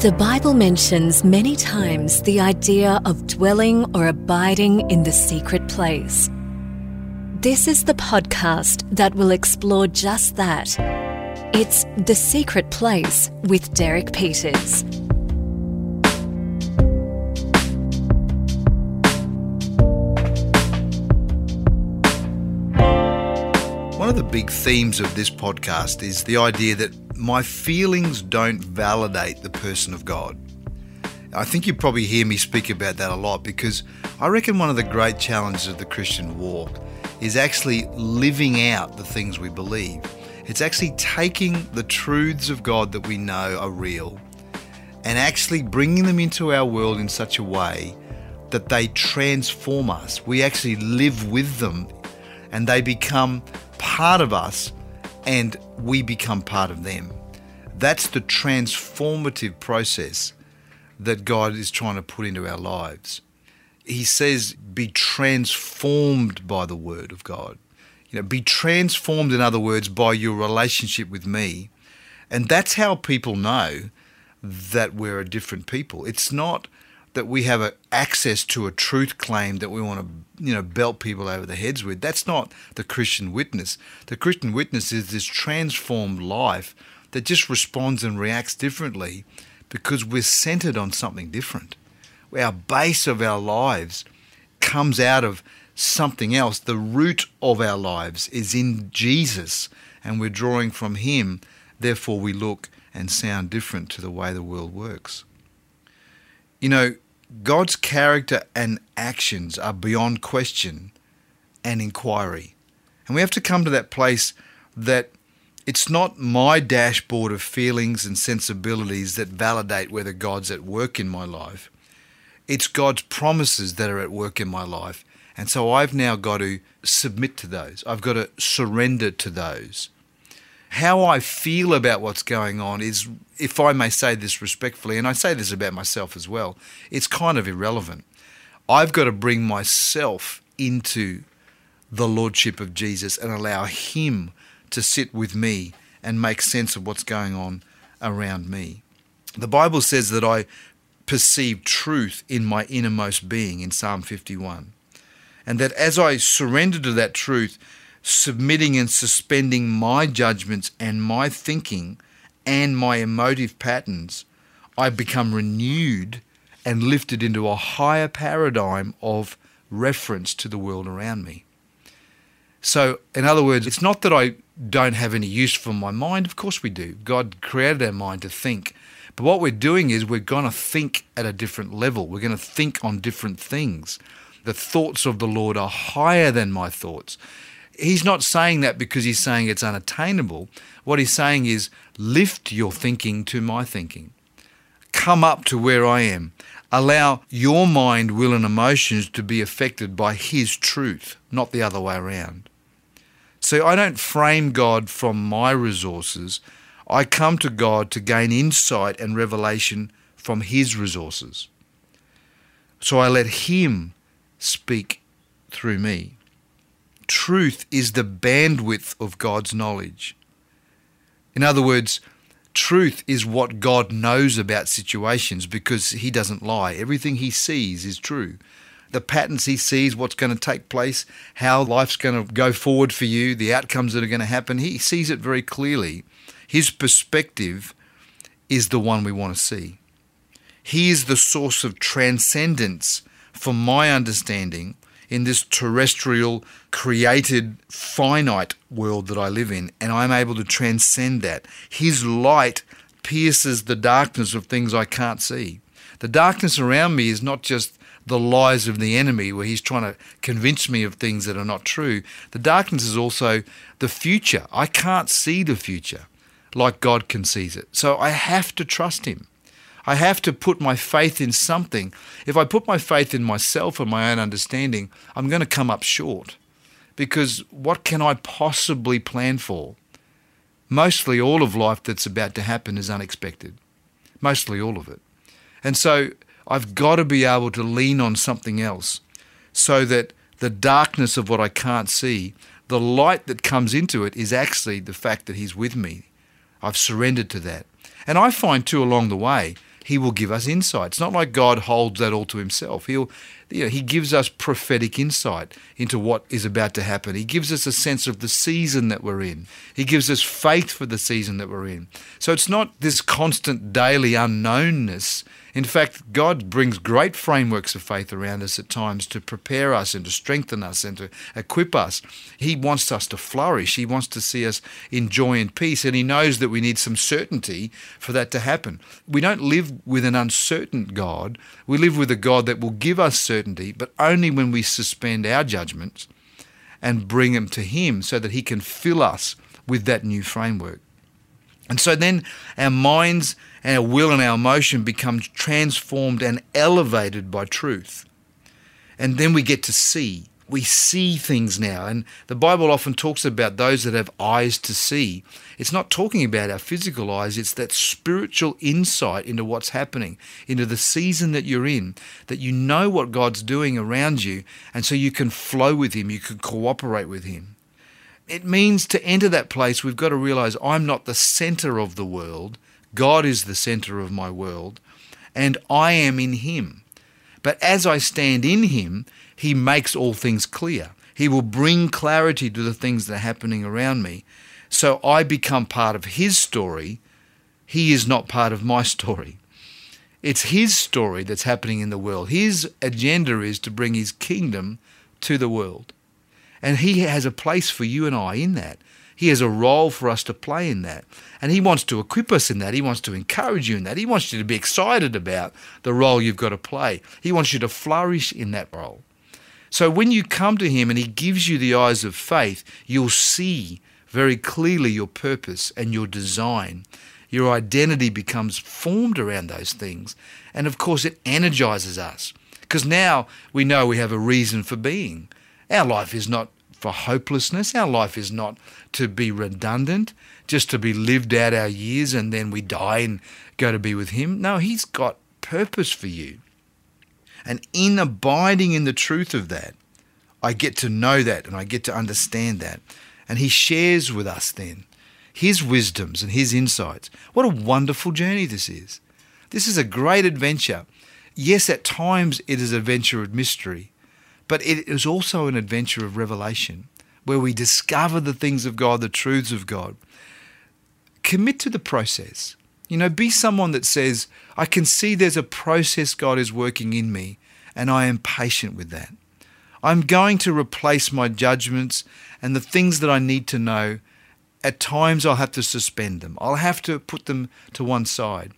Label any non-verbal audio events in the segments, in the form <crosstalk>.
The Bible mentions many times the idea of dwelling or abiding in the secret place. This is the podcast that will explore just that. It's The Secret Place with Derek Peters. Of the big themes of this podcast is the idea that my feelings don't validate the person of God. I think you probably hear me speak about that a lot because I reckon one of the great challenges of the Christian walk is actually living out the things we believe. It's actually taking the truths of God that we know are real and actually bringing them into our world in such a way that they transform us. We actually live with them and they become part of us and we become part of them. That's the transformative process that God is trying to put into our lives. He says, be transformed by the word of God. You know, be transformed, in other words, by your relationship with me. And that's how people know that we're a different people. It's not that we have a, access to a truth claim that we want to, you know, belt people over the heads with. That's not the Christian witness. The Christian witness is this transformed life that just responds and reacts differently because we're centered on something different. Our base of our lives comes out of something else. The root of our lives is in Jesus, and we're drawing from Him. Therefore, we look and sound different to the way the world works. You know, God's character and actions are beyond question and inquiry. And we have to come to that place that it's not my dashboard of feelings and sensibilities that validate whether God's at work in my life. It's God's promises that are at work in my life. And so I've now got to submit to those. I've got to surrender to those how I feel about what's going on is, if I may say this respectfully, and I say this about myself as well, it's kind of irrelevant. I've got to bring myself into the Lordship of Jesus and allow Him to sit with me and make sense of what's going on around me. The Bible says that I perceive truth in my innermost being in Psalm 51. And that as I surrender to that truth, submitting and suspending my judgments and my thinking and my emotive patterns, I become renewed and lifted into a higher paradigm of reference to the world around me. So, in other words, it's not that I don't have any use for my mind. Of course, we do. God created our mind to think. But what we're doing is we're going to think at a different level. We're going to think on different things. The thoughts of the Lord are higher than my thoughts he's not saying that because he's saying it's unattainable. What he's saying is lift your thinking to my thinking. Come up to where I am. Allow your mind, will, and emotions to be affected by his truth, not the other way around. So I don't frame God from my resources. I come to God to gain insight and revelation from his resources. So I let him speak through me truth is the bandwidth of God's knowledge. In other words, truth is what God knows about situations because He doesn't lie. Everything He sees is true. The patterns He sees, what's going to take place, how life's going to go forward for you, the outcomes that are going to happen, He sees it very clearly. His perspective is the one we want to see. He is the source of transcendence for my understanding in this terrestrial, created, finite world that I live in, and I'm able to transcend that. His light pierces the darkness of things I can't see. The darkness around me is not just the lies of the enemy where he's trying to convince me of things that are not true. The darkness is also the future. I can't see the future like God can see it. So I have to trust him. I have to put my faith in something. If I put my faith in myself and my own understanding, I'm going to come up short. Because what can I possibly plan for? Mostly all of life that's about to happen is unexpected. Mostly all of it. And so I've got to be able to lean on something else so that the darkness of what I can't see, the light that comes into it is actually the fact that He's with me. I've surrendered to that. And I find too along the way, he will give us insight. It's not like God holds that all to himself. He'll, you know, he gives us prophetic insight into what is about to happen. He gives us a sense of the season that we're in. He gives us faith for the season that we're in. So it's not this constant daily unknownness. In fact, God brings great frameworks of faith around us at times to prepare us and to strengthen us and to equip us. He wants us to flourish. He wants to see us in joy and peace. And He knows that we need some certainty for that to happen. We don't live with an uncertain God. We live with a God that will give us certainty, but only when we suspend our judgments and bring them to Him so that He can fill us with that new framework. And so then our minds, our will, and our emotion become transformed and elevated by truth. And then we get to see we see things now. And the Bible often talks about those that have eyes to see. It's not talking about our physical eyes, it's that spiritual insight into what's happening, into the season that you're in, that you know what God's doing around you, and so you can flow with Him, you can cooperate with Him. It means to enter that place, we've got to realize I'm not the center of the world. God is the center of my world, and I am in Him. But as I stand in Him, he makes all things clear. He will bring clarity to the things that are happening around me. So I become part of His story. He is not part of my <laughs> story. It's His story that's happening in the world. His agenda is to bring His kingdom to the world. And He has a place for you and I in that. He has a role for us to play in that. And He wants to equip us in that. He wants to encourage you in that. He wants you to be excited about the role you've got to play. He wants you to flourish in that role. So when you come to Him and He gives you the eyes of faith, you'll see very clearly your purpose and your design. Your identity becomes formed around those things. And of course, it energizes us because now we know we have a reason for being. Our life is not for hopelessness. Our life is not to be redundant, just to be lived out our years and then we die and go to be with Him. No, He's got purpose for you. And in abiding in the truth of that, I get to know that and I get to understand that. And He shares with us then His wisdoms and His insights. What a wonderful journey this is. This is a great adventure. Yes, at times it is an adventure of mystery, but it is also an adventure of revelation where we discover the things of God, the truths of God. Commit to the process. You know, be someone that says, I can see there's a process God is working in me, and I am patient with that. I'm going to replace my judgments and the things that I need to know. At times, I'll have to suspend them, I'll have to put them to one side.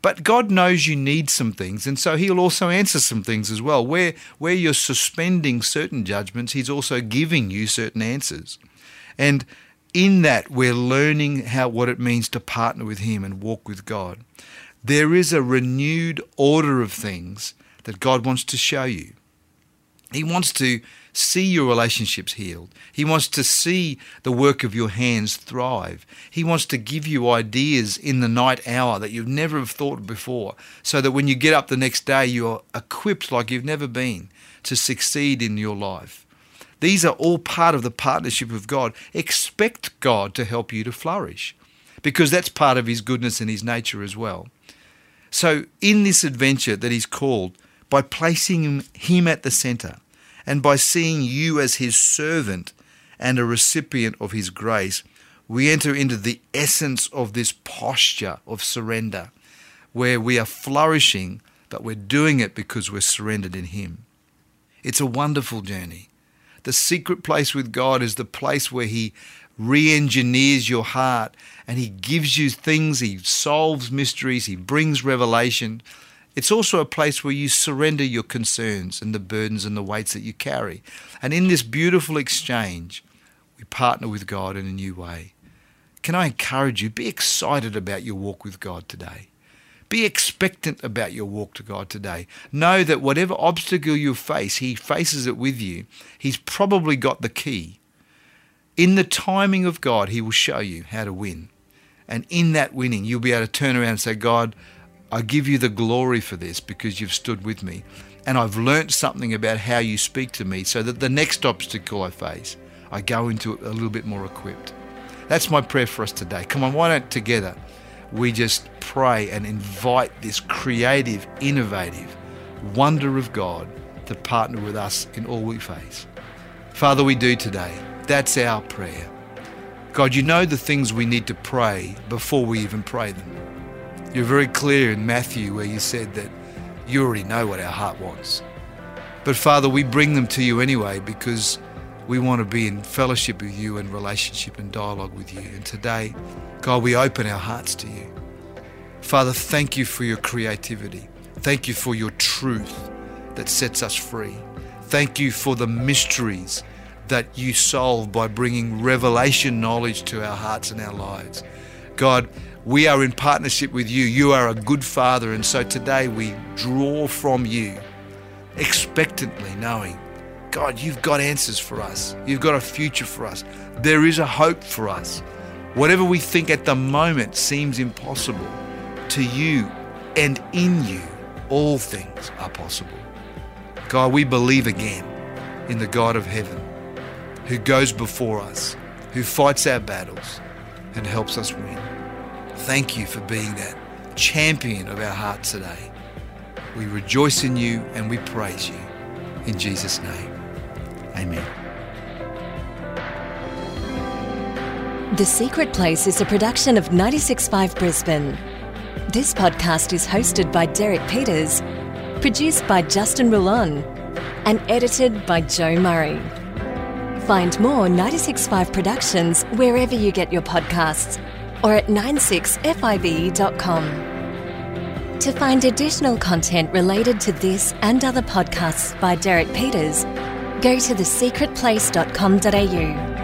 But God knows you need some things, and so He'll also answer some things as well. Where, where you're suspending certain judgments, He's also giving you certain answers. And in that we're learning how what it means to partner with him and walk with God. There is a renewed order of things that God wants to show you. He wants to see your relationships healed. He wants to see the work of your hands thrive. He wants to give you ideas in the night hour that you've never have thought before, so that when you get up the next day, you're equipped like you've never been to succeed in your life. These are all part of the partnership of God. Expect God to help you to flourish because that's part of His goodness and His nature as well. So, in this adventure that He's called, by placing Him at the center and by seeing you as His servant and a recipient of His grace, we enter into the essence of this posture of surrender where we are flourishing, but we're doing it because we're surrendered in Him. It's a wonderful journey. The secret place with God is the place where He re engineers your heart and He gives you things, He solves mysteries, He brings revelation. It's also a place where you surrender your concerns and the burdens and the weights that you carry. And in this beautiful exchange, we partner with God in a new way. Can I encourage you? Be excited about your walk with God today. Be expectant about your walk to God today. Know that whatever obstacle you face, He faces it with you. He's probably got the key. In the timing of God, He will show you how to win. And in that winning, you'll be able to turn around and say, God, I give you the glory for this because you've stood with me. And I've learnt something about how you speak to me so that the next obstacle I face, I go into it a little bit more equipped. That's my prayer for us today. Come on, why don't together we just pray and invite this creative, innovative wonder of God to partner with us in all we face. Father, we do today. That's our prayer. God, you know the things we need to pray before we even pray them. You're very clear in Matthew where you said that you already know what our heart wants. But Father, we bring them to you anyway because we want to be in fellowship with you and relationship and dialogue with you. And today, God, we open our hearts to you. Father, thank you for your creativity. Thank you for your truth that sets us free. Thank you for the mysteries that you solve by bringing revelation knowledge to our hearts and our lives. God, we are in partnership with you. You are a good father. And so today we draw from you expectantly, knowing, God, you've got answers for us. You've got a future for us. There is a hope for us. Whatever we think at the moment seems impossible, to you and in you, all things are possible. God, we believe again in the God of heaven who goes before us, who fights our battles and helps us win. Thank you for being that champion of our hearts today. We rejoice in you and we praise you. In Jesus' name, amen. The Secret Place is a production of 96.5 Brisbane. This podcast is hosted by Derek Peters, produced by Justin Rulon, and edited by Joe Murray. Find more 96.5 productions wherever you get your podcasts or at 96five.com. To find additional content related to this and other podcasts by Derek Peters, go to thesecretplace.com.au.